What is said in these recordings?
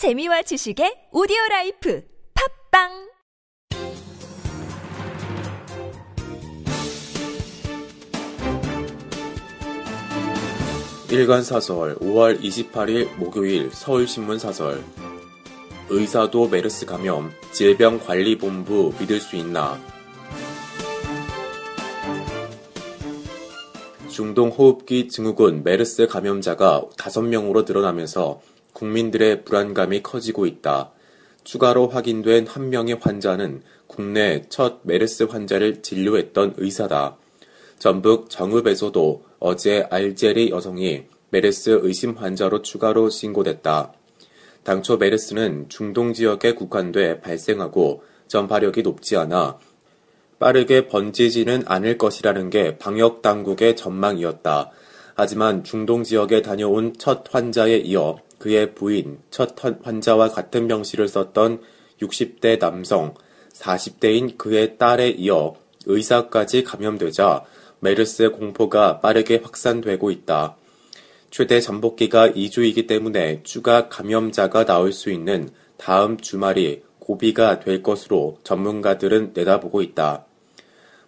재미와 지식의 오디오 라이프 팟빵! 일간 사설 5월 28일 목요일 서울신문 사설. 의사도 메르스 감염 질병관리본부 믿을 수 있나? 중동호흡기 증후군 메르스 감염자가 5명으로 늘어나면서 국민들의 불안감이 커지고 있다. 추가로 확인된 한 명의 환자는 국내 첫 메르스 환자를 진료했던 의사다. 전북 정읍에서도 어제 알제리 여성이 메르스 의심 환자로 추가로 신고됐다. 당초 메르스는 중동 지역에 국한돼 발생하고 전파력이 높지 않아 빠르게 번지지는 않을 것이라는 게 방역 당국의 전망이었다. 하지만 중동 지역에 다녀온 첫 환자에 이어 그의 부인, 첫 환자와 같은 병실을 썼던 60대 남성, 40대인 그의 딸에 이어 의사까지 감염되자 메르스 공포가 빠르게 확산되고 있다. 최대 잠복기가 2주이기 때문에 추가 감염자가 나올 수 있는 다음 주말이 고비가 될 것으로 전문가들은 내다보고 있다.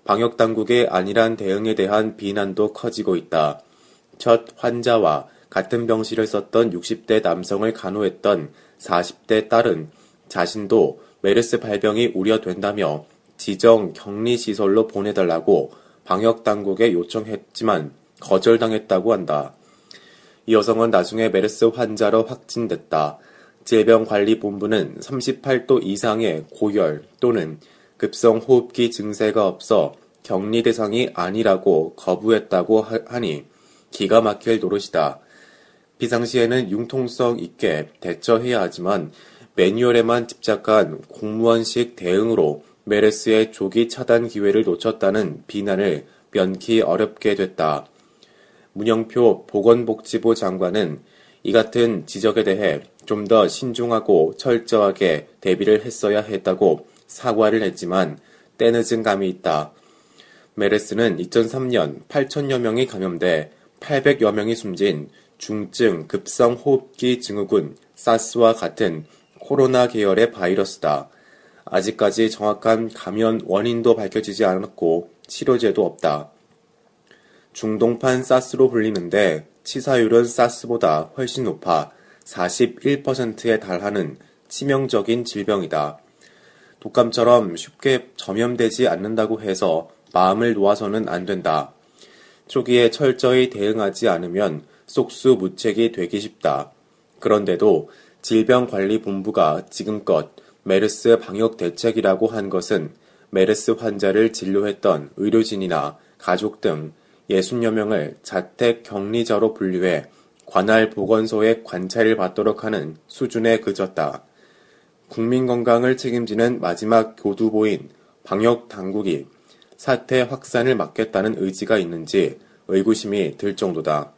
방역 당국의 안일한 대응에 대한 비난도 커지고 있다. 첫 환자와 같은 병실을 썼던 60대 남성을 간호했던 40대 딸은 자신도 메르스 발병이 우려된다며 지정 격리 시설로 보내달라고 방역 당국에 요청했지만 거절당했다고 한다. 이 여성은 나중에 메르스 환자로 확진됐다. 질병관리본부는 38도 이상의 고열 또는 급성 호흡기 증세가 없어 격리 대상이 아니라고 거부했다고 하니 기가 막힐 노릇이다. 비상시에는 융통성 있게 대처해야 하지만 매뉴얼에만 집착한 공무원식 대응으로 메르스의 조기 차단 기회를 놓쳤다는 비난을 면키 어렵게 됐다. 문영표 보건복지부 장관은 이 같은 지적에 대해 좀 더 신중하고 철저하게 대비를 했어야 했다고 사과를 했지만 때늦은 감이 있다. 메르스는 2003년 8천여 명이 감염돼 800여 명이 숨진 중증 급성 호흡기 증후군 사스와 같은 코로나 계열의 바이러스다. 아직까지 정확한 감염 원인도 밝혀지지 않았고 치료제도 없다. 중동판 사스로 불리는데 치사율은 사스보다 훨씬 높아 41%에 달하는 치명적인 질병이다. 독감처럼 쉽게 전염되지 않는다고 해서 마음을 놓아서는 안 된다. 초기에 철저히 대응하지 않으면 속수무책이 되기 쉽다. 그런데도 질병관리본부가 지금껏 메르스 방역 대책이라고 한 것은 메르스 환자를 진료했던 의료진이나 가족 등 60여 명을 자택 격리자로 분류해 관할 보건소에 관찰을 받도록 하는 수준에 그쳤다. 국민 건강을 책임지는 마지막 교두보인 방역 당국이 사태 확산을 막겠다는 의지가 있는지 의구심이 들 정도다.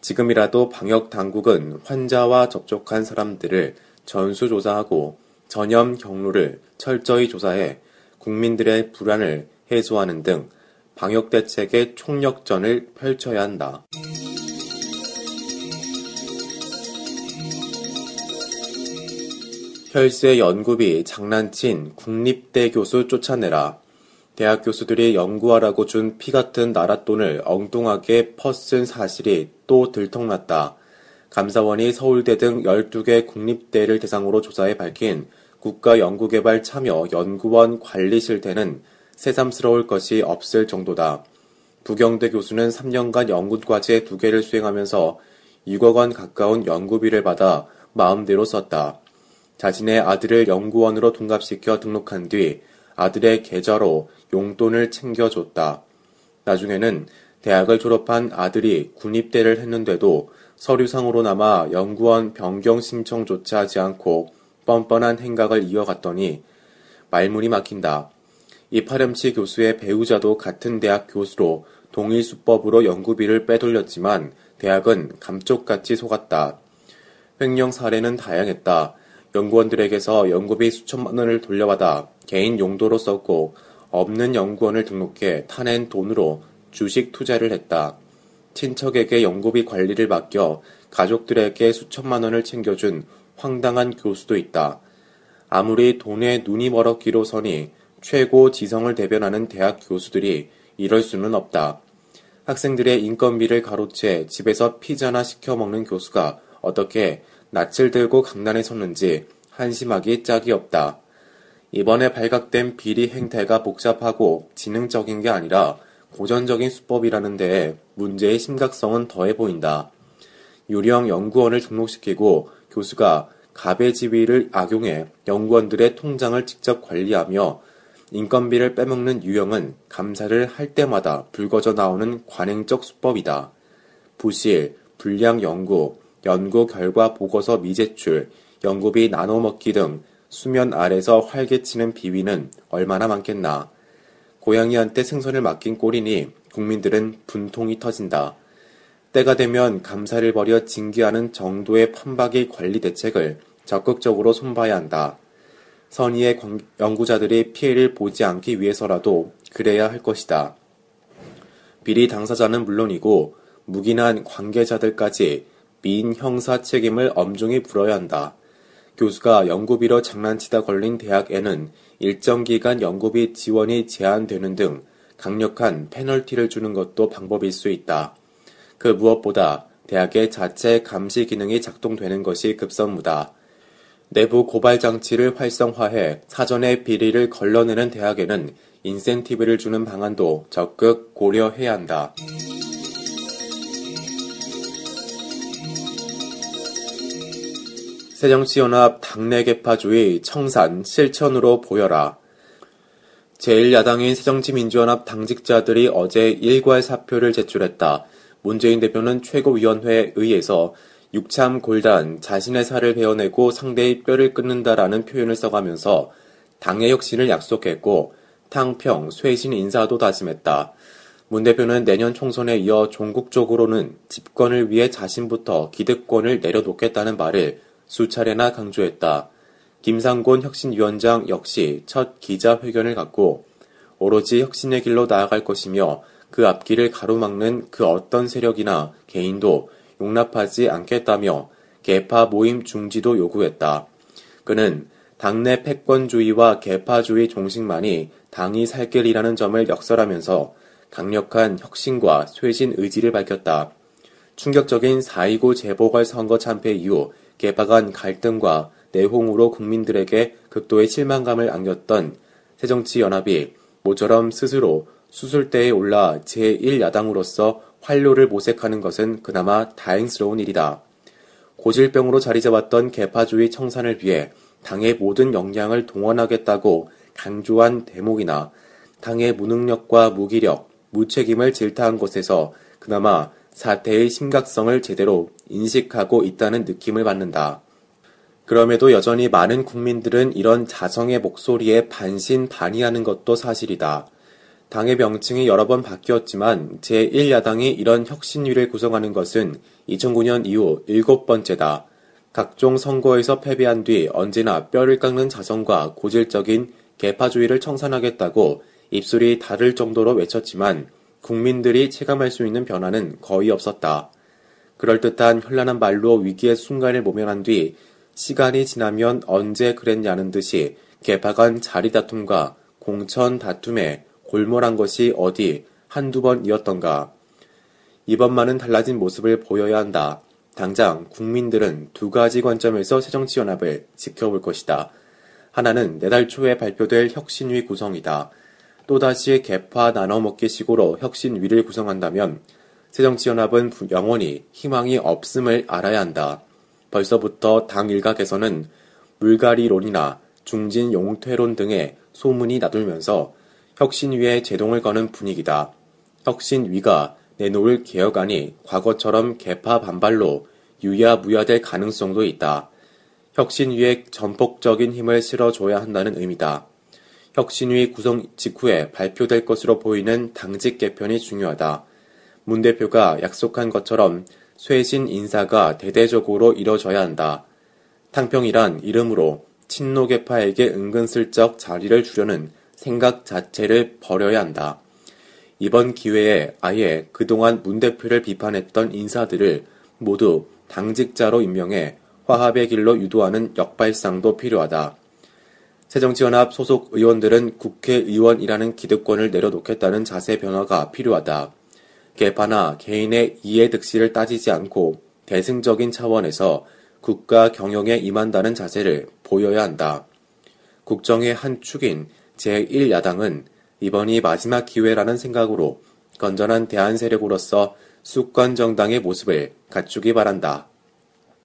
지금이라도 방역 당국은 환자와 접촉한 사람들을 전수조사하고 전염 경로를 철저히 조사해 국민들의 불안을 해소하는 등 방역 대책의 총력전을 펼쳐야 한다. 혈세 연구비 장난친 국립대 교수 쫓아내라. 대학 교수들이 연구하라고 준 피 같은 나랏돈을 엉뚱하게 퍼쓴 사실이 또 들통났다. 감사원이 서울대 등 12개 국립대를 대상으로 조사해 밝힌 국가연구개발 참여 연구원 관리 실태는 새삼스러울 것이 없을 정도다. 부경대 교수는 3년간 연구과제 2개를 수행하면서 6억 원 가까운 연구비를 받아 마음대로 썼다. 자신의 아들을 연구원으로 둔갑시켜 등록한 뒤 아들의 계좌로 용돈을 챙겨줬다. 나중에는 대학을 졸업한 아들이 군입대를 했는데도 서류상으로나마 연구원 변경 신청조차 하지 않고 뻔뻔한 행각을 이어갔더니 말문이 막힌다. 이 파렴치 교수의 배우자도 같은 대학 교수로 동일 수법으로 연구비를 빼돌렸지만 대학은 감쪽같이 속았다. 횡령 사례는 다양했다. 연구원들에게서 연구비 수천만 원을 돌려받아 개인 용도로 썼고 없는 연구원을 등록해 타낸 돈으로 주식 투자를 했다. 친척에게 연구비 관리를 맡겨 가족들에게 수천만 원을 챙겨준 황당한 교수도 있다. 아무리 돈에 눈이 멀었기로서니 최고 지성을 대변하는 대학 교수들이 이럴 수는 없다. 학생들의 인건비를 가로채 집에서 피자나 시켜 먹는 교수가 어떻게 낯을 들고 강단에 섰는지 한심하기 짝이 없다. 이번에 발각된 비리 행태가 복잡하고 지능적인 게 아니라 고전적인 수법이라는 데에 문제의 심각성은 더해 보인다. 유령 연구원을 등록시키고 교수가 갑의 지위를 악용해 연구원들의 통장을 직접 관리하며 인건비를 빼먹는 유형은 감사를 할 때마다 불거져 나오는 관행적 수법이다. 부실, 불량 연구, 연구 결과 보고서 미제출, 연구비 나눠먹기 등 수면 아래서 활개치는 비위는 얼마나 많겠나. 고양이한테 생선을 맡긴 꼴이니 국민들은 분통이 터진다. 때가 되면 감사를 벌여 징계하는 정도의 판박이 관리 대책을 적극적으로 손봐야 한다. 선의의 연구자들이 피해를 보지 않기 위해서라도 그래야 할 것이다. 비리 당사자는 물론이고 묵인한 관계자들까지 미인 형사 책임을 엄중히 물어야 한다. 교수가 연구비로 장난치다 걸린 대학에는 일정 기간 연구비 지원이 제한되는 등 강력한 페널티를 주는 것도 방법일 수 있다. 그 무엇보다 대학의 자체 감시 기능이 작동되는 것이 급선무다. 내부 고발 장치를 활성화해 사전에 비리를 걸러내는 대학에는 인센티브를 주는 방안도 적극 고려해야 한다. 새정치연합 당내 개파주의 청산 실천으로 보여라. 제1야당인 새정치민주연합 당직자들이 어제 일괄 사표를 제출했다. 문재인 대표는 최고위원회에 의해서 육참 골단 자신의 살을 베어내고 상대의 뼈를 끊는다라는 표현을 써가면서 당의 혁신을 약속했고 탕평, 쇄신 인사도 다짐했다. 문 대표는 내년 총선에 이어 종국적으로는 집권을 위해 자신부터 기득권을 내려놓겠다는 말을 수차례나 강조했다. 김상곤 혁신위원장 역시 첫 기자회견을 갖고 오로지 혁신의 길로 나아갈 것이며 그 앞길을 가로막는 그 어떤 세력이나 개인도 용납하지 않겠다며 개파 모임 중지도 요구했다. 그는 당내 패권주의와 개파주의 종식만이 당이 살 길이라는 점을 역설하면서 강력한 혁신과 쇄신 의지를 밝혔다. 충격적인 4.29 재보궐선거 참패 이후 개파 간 갈등과 내홍으로 국민들에게 극도의 실망감을 안겼던 새정치연합이 모처럼 스스로 수술대에 올라 제1야당으로서 활로를 모색하는 것은 그나마 다행스러운 일이다. 고질병으로 자리 잡았던 개파주의 청산을 위해 당의 모든 역량을 동원하겠다고 강조한 대목이나 당의 무능력과 무기력, 무책임을 질타한 것에서 그나마 사태의 심각성을 제대로 인식하고 있다는 느낌을 받는다. 그럼에도 여전히 많은 국민들은 이런 자성의 목소리에 반신반의하는 것도 사실이다. 당의 명칭이 여러 번 바뀌었지만 제1야당이 이런 혁신위를 구성하는 것은 2009년 이후 일곱 번째다. 각종 선거에서 패배한 뒤 언제나 뼈를 깎는 자성과 고질적인 개파주의를 청산하겠다고 입술이 다를 정도로 외쳤지만 국민들이 체감할 수 있는 변화는 거의 없었다. 그럴듯한 현란한 말로 위기의 순간을 모면한 뒤 시간이 지나면 언제 그랬냐는 듯이 개파 간 자리 다툼과 공천 다툼에 골몰한 것이 어디 한두 번이었던가. 이번만은 달라진 모습을 보여야 한다. 당장 국민들은 두 가지 관점에서 새정치연합을 지켜볼 것이다. 하나는 내달 초에 발표될 혁신위 구성이다. 또다시 개파 나눠먹기 식으로 혁신 위를 구성한다면 새정치연합은 영원히 희망이 없음을 알아야 한다. 벌써부터 당 일각에서는 물갈이론이나 중진 용퇴론 등의 소문이 나돌면서 혁신위에 제동을 거는 분위기다. 혁신위가 내놓을 개혁안이 과거처럼 개파 반발로 유야무야될 가능성도 있다. 혁신위에 전폭적인 힘을 실어줘야 한다는 의미다. 혁신위 구성 직후에 발표될 것으로 보이는 당직 개편이 중요하다. 문 대표가 약속한 것처럼 쇄신 인사가 대대적으로 이뤄져야 한다. 탕평이란 이름으로 친노계파에게 은근슬쩍 자리를 주려는 생각 자체를 버려야 한다. 이번 기회에 아예 그동안 문 대표를 비판했던 인사들을 모두 당직자로 임명해 화합의 길로 유도하는 역발상도 필요하다. 새정치연합 소속 의원들은 국회의원이라는 기득권을 내려놓겠다는 자세 변화가 필요하다. 개파나 개인의 이해득실을 따지지 않고 대승적인 차원에서 국가 경영에 임한다는 자세를 보여야 한다. 국정의 한 축인 제1야당은 이번이 마지막 기회라는 생각으로 건전한 대한 세력으로서 수권 정당의 모습을 갖추기 바란다.